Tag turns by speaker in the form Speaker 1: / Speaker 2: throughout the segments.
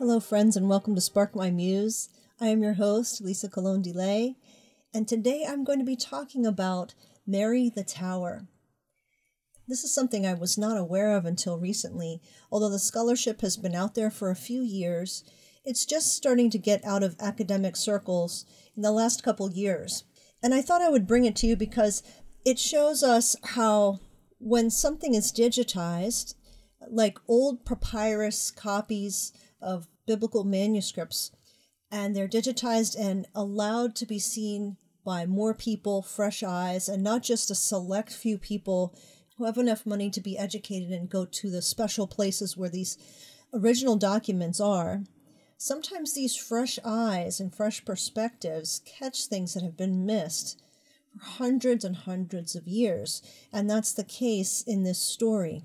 Speaker 1: Hello, friends, and welcome to Spark My Muse. I am your host, Lisa Colon Delay, and today I'm going to be talking about Mary the Tower. This is something I was not aware of until recently. Although the scholarship has been out there for a few years, it's just starting to get out of academic circles in the last couple years. And I thought I would bring it to you because it shows us how when something is digitized, like old papyrus copies of biblical manuscripts, and they're digitized and allowed to be seen by more people, fresh eyes, and not just a select few people who have enough money to be educated and go to the special places where these original documents are. Sometimes these fresh eyes and fresh perspectives catch things that have been missed for hundreds and hundreds of years, and that's the case in this story.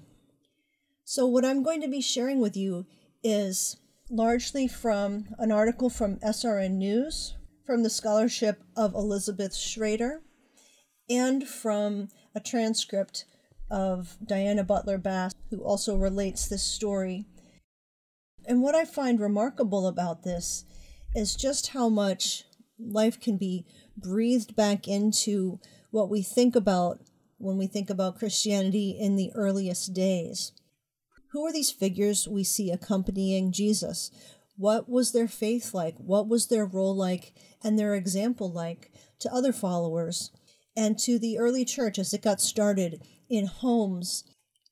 Speaker 1: So, what I'm going to be sharing with you is largely from an article from SRN News, from the scholarship of Elizabeth Schrader, and from a transcript of Diana Butler Bass, who also relates this story. And what I find remarkable about this is just how much life can be breathed back into what we think about when we think about Christianity in the earliest days. Who are these figures we see accompanying Jesus? What was their faith like? What was their role like and their example like to other followers and to the early church as it got started in homes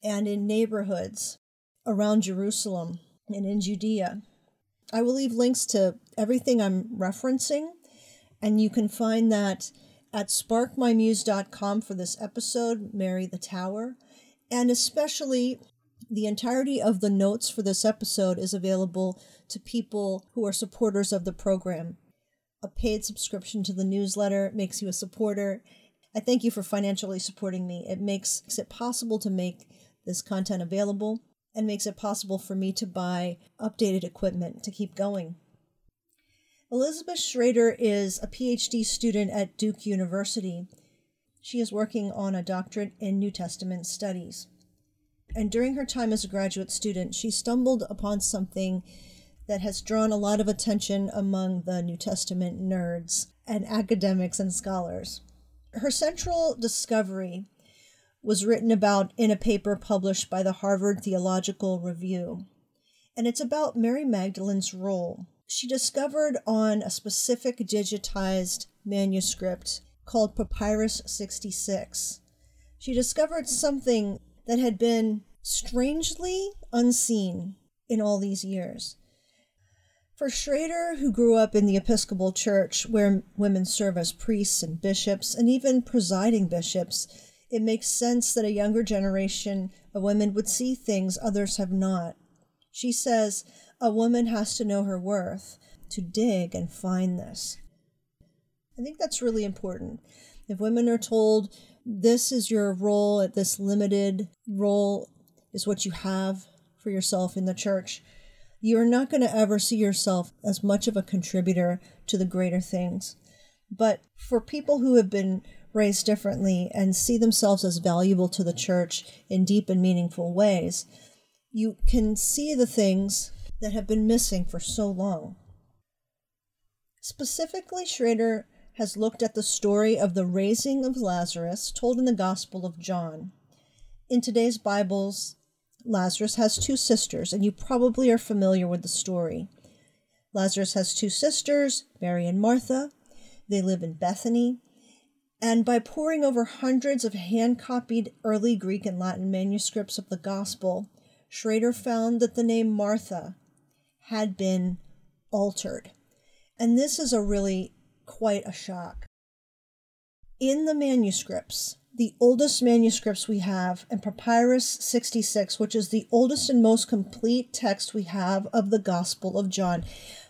Speaker 1: and in neighborhoods around Jerusalem and in Judea? I will leave links to everything I'm referencing, and you can find that at sparkmymuse.com for this episode, Mary the Tower, and especially the entirety of the notes for this episode is available to people who are supporters of the program. A paid subscription to the newsletter makes you a supporter. I thank you for financially supporting me. It makes it possible to make this content available and makes it possible for me to buy updated equipment to keep going. Elizabeth Schrader is a PhD student at Duke University. She is working on a doctorate in New Testament studies and during her time as a graduate student, she stumbled upon something that has drawn a lot of attention among the New Testament nerds and academics and scholars. Her central discovery was written about in a paper published by the Harvard Theological Review, and it's about Mary Magdalene's role. She discovered on a specific digitized manuscript called Papyrus 66. She discovered something that had been strangely unseen in all these years. For Schrader, who grew up in the Episcopal Church, where women serve as priests and bishops, and even presiding bishops, it makes sense that a younger generation of women would see things others have not. She says a woman has to know her worth to dig and find this. I think that's really important. If women are told this is your role at this limited role is what you have for yourself in the church, you're not going to ever see yourself as much of a contributor to the greater things. But for people who have been raised differently and see themselves as valuable to the church in deep and meaningful ways, you can see the things that have been missing for so long. Specifically, Schrader has looked at the story of the raising of Lazarus told in the Gospel of John. In today's Bibles, Lazarus has two sisters, and you probably are familiar with the story. Lazarus has two sisters, Mary and Martha. They live in Bethany. And by poring over hundreds of hand copied early Greek and Latin manuscripts of the Gospel, Schrader found that the name Martha had been altered. And this is a really quite a shock. In the manuscripts, the oldest manuscripts we have, and Papyrus 66, which is the oldest and most complete text we have of the Gospel of John,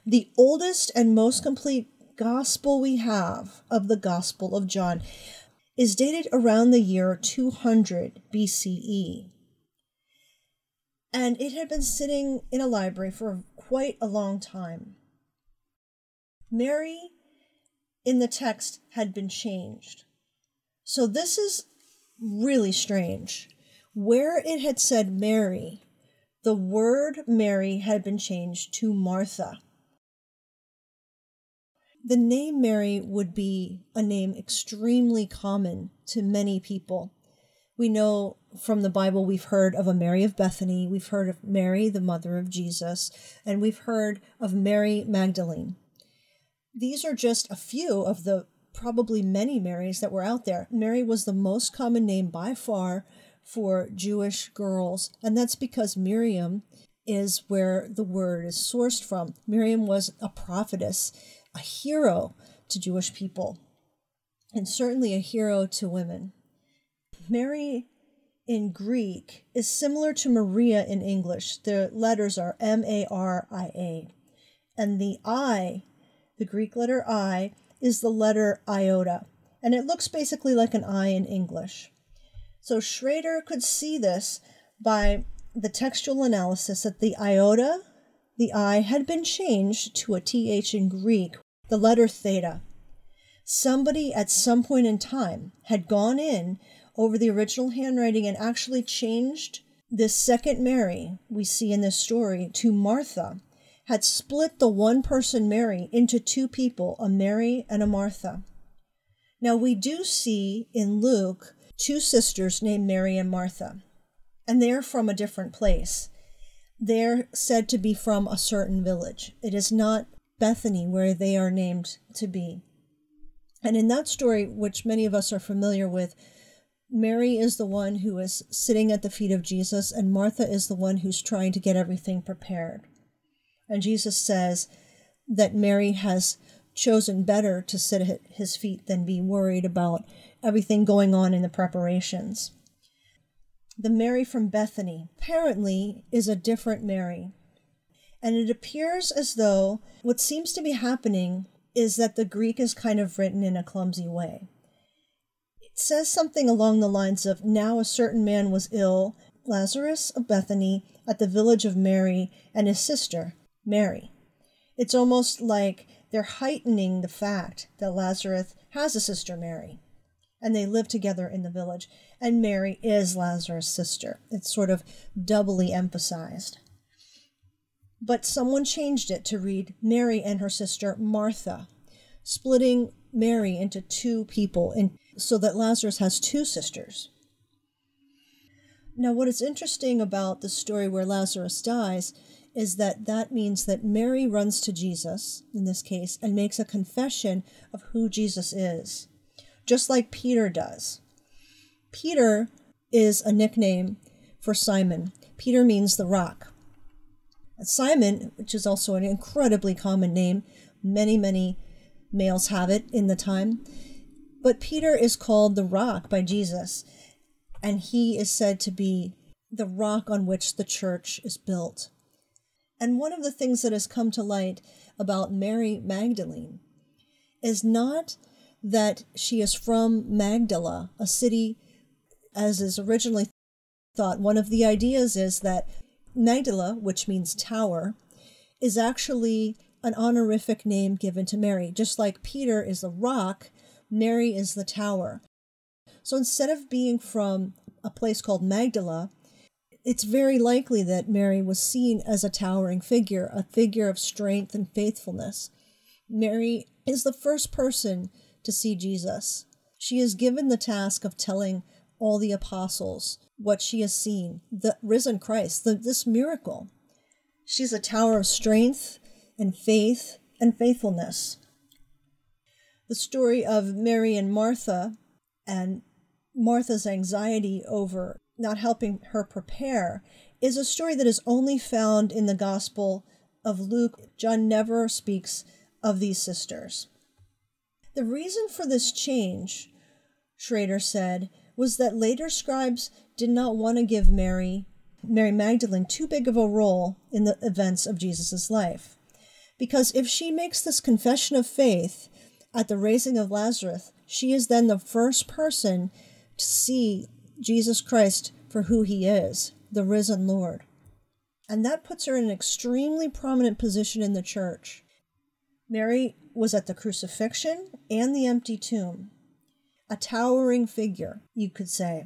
Speaker 1: the oldest and most complete gospel we have of the Gospel of John, is dated around the year 200 BCE. And it had been sitting in a library for quite a long time. Mary in the text had been changed. So this is really strange. Where it had said Mary the word Mary had been changed to Martha. The name Mary would be a name extremely common to many people. We know from the Bible we've heard of a Mary of Bethany, we've heard of Mary, the mother of Jesus, and we've heard of Mary Magdalene. These are just a few of the probably many Marys that were out there. Mary was the most common name by far for Jewish girls, and that's because Miriam is where the word is sourced from. Miriam was a prophetess, a hero to Jewish people, and certainly a hero to women. Mary in Greek is similar to Maria in English. The letters are M A R I A. And the I, the Greek letter I, is the letter iota. And it looks basically like an I in English. So Schrader could see this by the textual analysis that the iota, the I, had been changed to a TH in Greek, the letter theta. Somebody at some point in time had gone in over the original handwriting and actually changed this second Mary we see in this story to Martha, had split the one person Mary into two people, a Mary and a Martha. Now we do see in Luke two sisters named Mary and Martha, and they're from a different place. They're said to be from a certain village. It is not Bethany where they are named to be. And in that story, which many of us are familiar with, Mary is the one who is sitting at the feet of Jesus, and Martha is the one who's trying to get everything prepared. And Jesus says that Mary has chosen better to sit at his feet than be worried about everything going on in the preparations. The Mary from Bethany apparently is a different Mary. And it appears as though what seems to be happening is that the Greek is kind of written in a clumsy way. It says something along the lines of Now a certain man was ill, Lazarus of Bethany, at the village of Mary and his sister, Mary. It's almost like they're heightening the fact that Lazarus has a sister, Mary and they live together in the village. And Mary is Lazarus' sister. It's sort of doubly emphasized. But someone changed it to read Mary and her sister Martha, splitting Mary into two people, so that Lazarus has two sisters. Now, what is interesting about the story where Lazarus dies is that that means that Mary runs to Jesus, in this case, and makes a confession of who Jesus is just like Peter does. Peter is a nickname for Simon. Peter means the rock. Simon, which is also an incredibly common name, many, many males have it in the time. But Peter is called the rock by Jesus, and he is said to be the rock on which the church is built. And one of the things that has come to light about Mary Magdalene is not that she is from Magdala, a city, as is originally thought. One of the ideas is that Magdala, which means tower, is actually an honorific name given to Mary. Just like Peter is the rock, Mary is the tower. So instead of being from a place called Magdala, it's very likely that Mary was seen as a towering figure, a figure of strength and faithfulness. Mary is the first person to see Jesus. She is given the task of telling all the apostles what she has seen, the risen Christ, the, this miracle. She's a tower of strength and faith and faithfulness. The story of Mary and Martha and Martha's anxiety over not helping her prepare is a story that is only found in the Gospel of Luke. John never speaks of these sisters. The reason for this change, Schrader said, was that later scribes did not want to give Mary, Mary Magdalene, too big of a role in the events of Jesus' life. Because if she makes this confession of faith at the raising of Lazarus, she is then the first person to see Jesus Christ for who he is, the risen Lord. And that puts her in an extremely prominent position in the church. Mary was at the crucifixion and the empty tomb, a towering figure, you could say.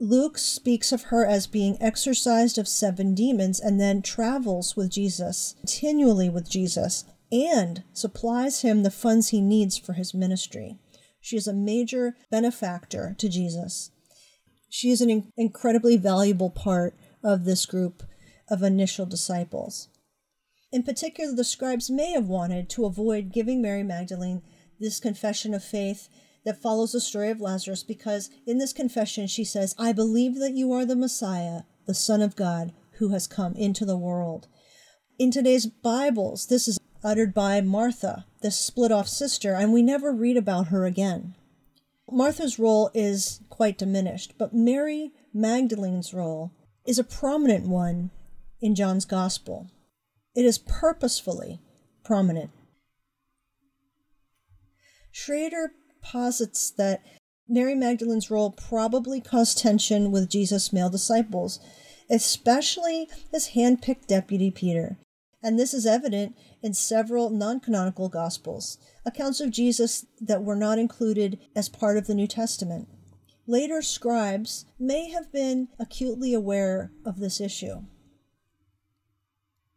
Speaker 1: Luke speaks of her as being exorcised of seven demons and then travels with Jesus, continually with Jesus, and supplies him the funds he needs for his ministry. She is a major benefactor to Jesus. She is an in- incredibly valuable part of this group of initial disciples. In particular, the scribes may have wanted to avoid giving Mary Magdalene this confession of faith that follows the story of Lazarus because in this confession she says, I believe that you are the Messiah, the Son of God, who has come into the world. In today's Bibles, this is uttered by Martha, the split off sister, and we never read about her again. Martha's role is quite diminished, but Mary Magdalene's role is a prominent one in John's Gospel. It is purposefully prominent. Schrader posits that Mary Magdalene's role probably caused tension with Jesus' male disciples, especially his hand-picked deputy Peter. And this is evident in several non canonical Gospels, accounts of Jesus that were not included as part of the New Testament. Later scribes may have been acutely aware of this issue.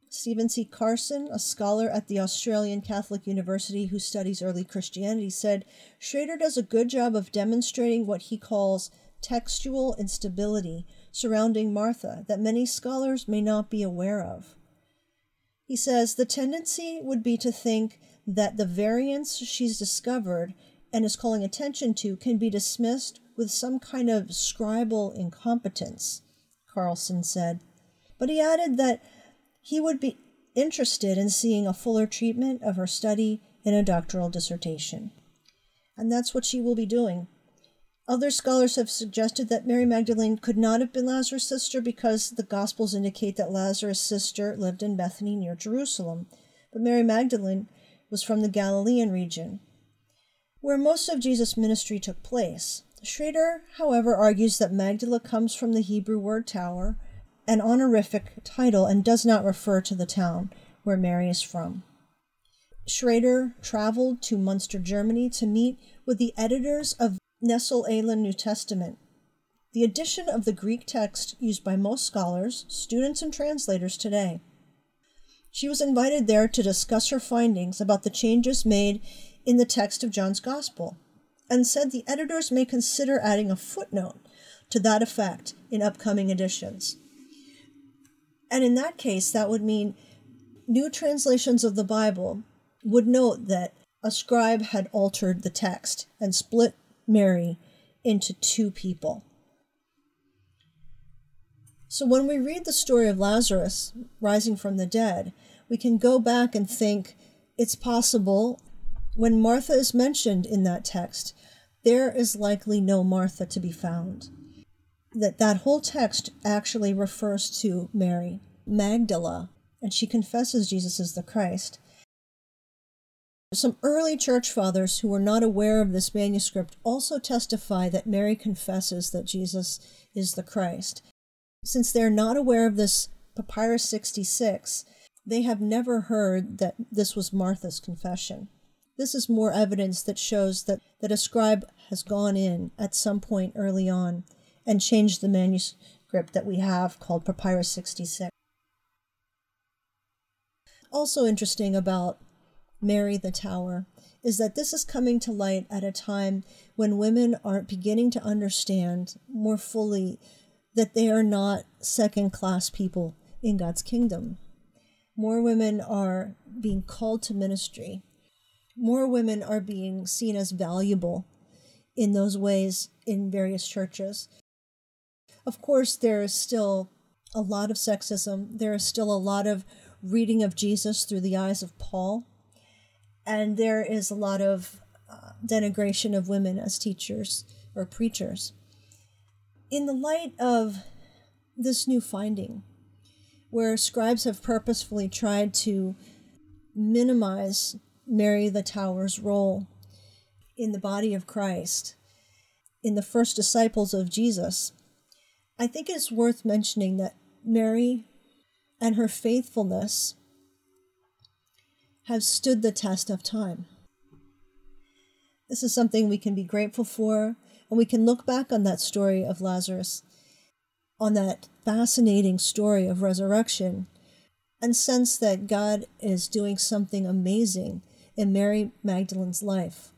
Speaker 1: Stephen C. Carlson, a scholar at the Australian Catholic University who studies early Christianity, said Schrader does a good job of demonstrating what he calls textual instability surrounding Martha that many scholars may not be aware of. He says the tendency would be to think that the variance she's discovered and is calling attention to can be dismissed with some kind of scribal incompetence, Carlson said. But he added that he would be interested in seeing a fuller treatment of her study in a doctoral dissertation. And that's what she will be doing. Other scholars have suggested that Mary Magdalene could not have been Lazarus' sister because the Gospels indicate that Lazarus' sister lived in Bethany near Jerusalem, but Mary Magdalene was from the Galilean region, where most of Jesus' ministry took place. Schrader, however, argues that Magdala comes from the Hebrew word tower, an honorific title, and does not refer to the town where Mary is from. Schrader traveled to Munster, Germany to meet with the editors of Nestle Aland New Testament. The edition of the Greek text used by most scholars, students, and translators today. She was invited there to discuss her findings about the changes made in the text of John's Gospel, and said the editors may consider adding a footnote to that effect in upcoming editions. And in that case, that would mean new translations of the Bible would note that a scribe had altered the text and split Mary into two people. So when we read the story of Lazarus rising from the dead, we can go back and think it's possible when Martha is mentioned in that text, there is likely no Martha to be found. That that whole text actually refers to Mary Magdala, and she confesses Jesus is the Christ. Some early church fathers who were not aware of this manuscript also testify that Mary confesses that Jesus is the Christ. Since they're not aware of this Papyrus 66, they have never heard that this was Martha's confession. This is more evidence that shows that, that a scribe has gone in at some point early on and changed the manuscript that we have called Papyrus 66. Also interesting about Mary the Tower is that this is coming to light at a time when women are beginning to understand more fully that they are not second class people in God's kingdom. More women are being called to ministry. More women are being seen as valuable in those ways in various churches. Of course, there is still a lot of sexism. There is still a lot of reading of Jesus through the eyes of Paul and there is a lot of uh, denigration of women as teachers or preachers. In the light of this new finding, where scribes have purposefully tried to minimize Mary the Tower's role in the body of Christ, in the first disciples of Jesus, I think it's worth mentioning that Mary and her faithfulness have stood the test of time. This is something we can be grateful for, and we can look back on that story of Lazarus on that fascinating story of resurrection and sense that God is doing something amazing in Mary Magdalene's life.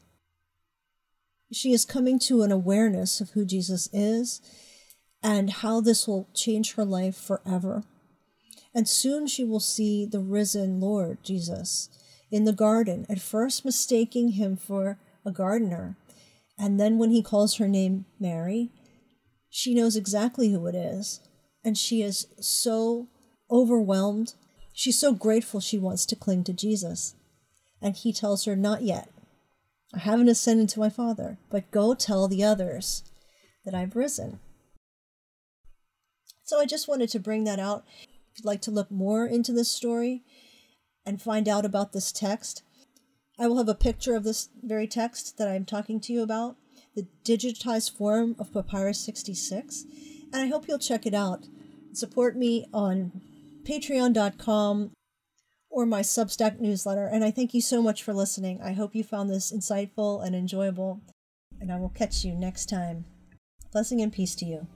Speaker 1: She is coming to an awareness of who Jesus is and how this will change her life forever. And soon she will see the risen Lord Jesus in the garden, at first mistaking him for a gardener. And then when he calls her name Mary, she knows exactly who it is. And she is so overwhelmed. She's so grateful she wants to cling to Jesus. And he tells her, Not yet. I haven't ascended to my Father, but go tell the others that I've risen. So I just wanted to bring that out. If you'd like to look more into this story and find out about this text, I will have a picture of this very text that I'm talking to you about, the digitized form of Papyrus 66, and I hope you'll check it out. Support me on patreon.com or my Substack newsletter, and I thank you so much for listening. I hope you found this insightful and enjoyable, and I will catch you next time. Blessing and peace to you.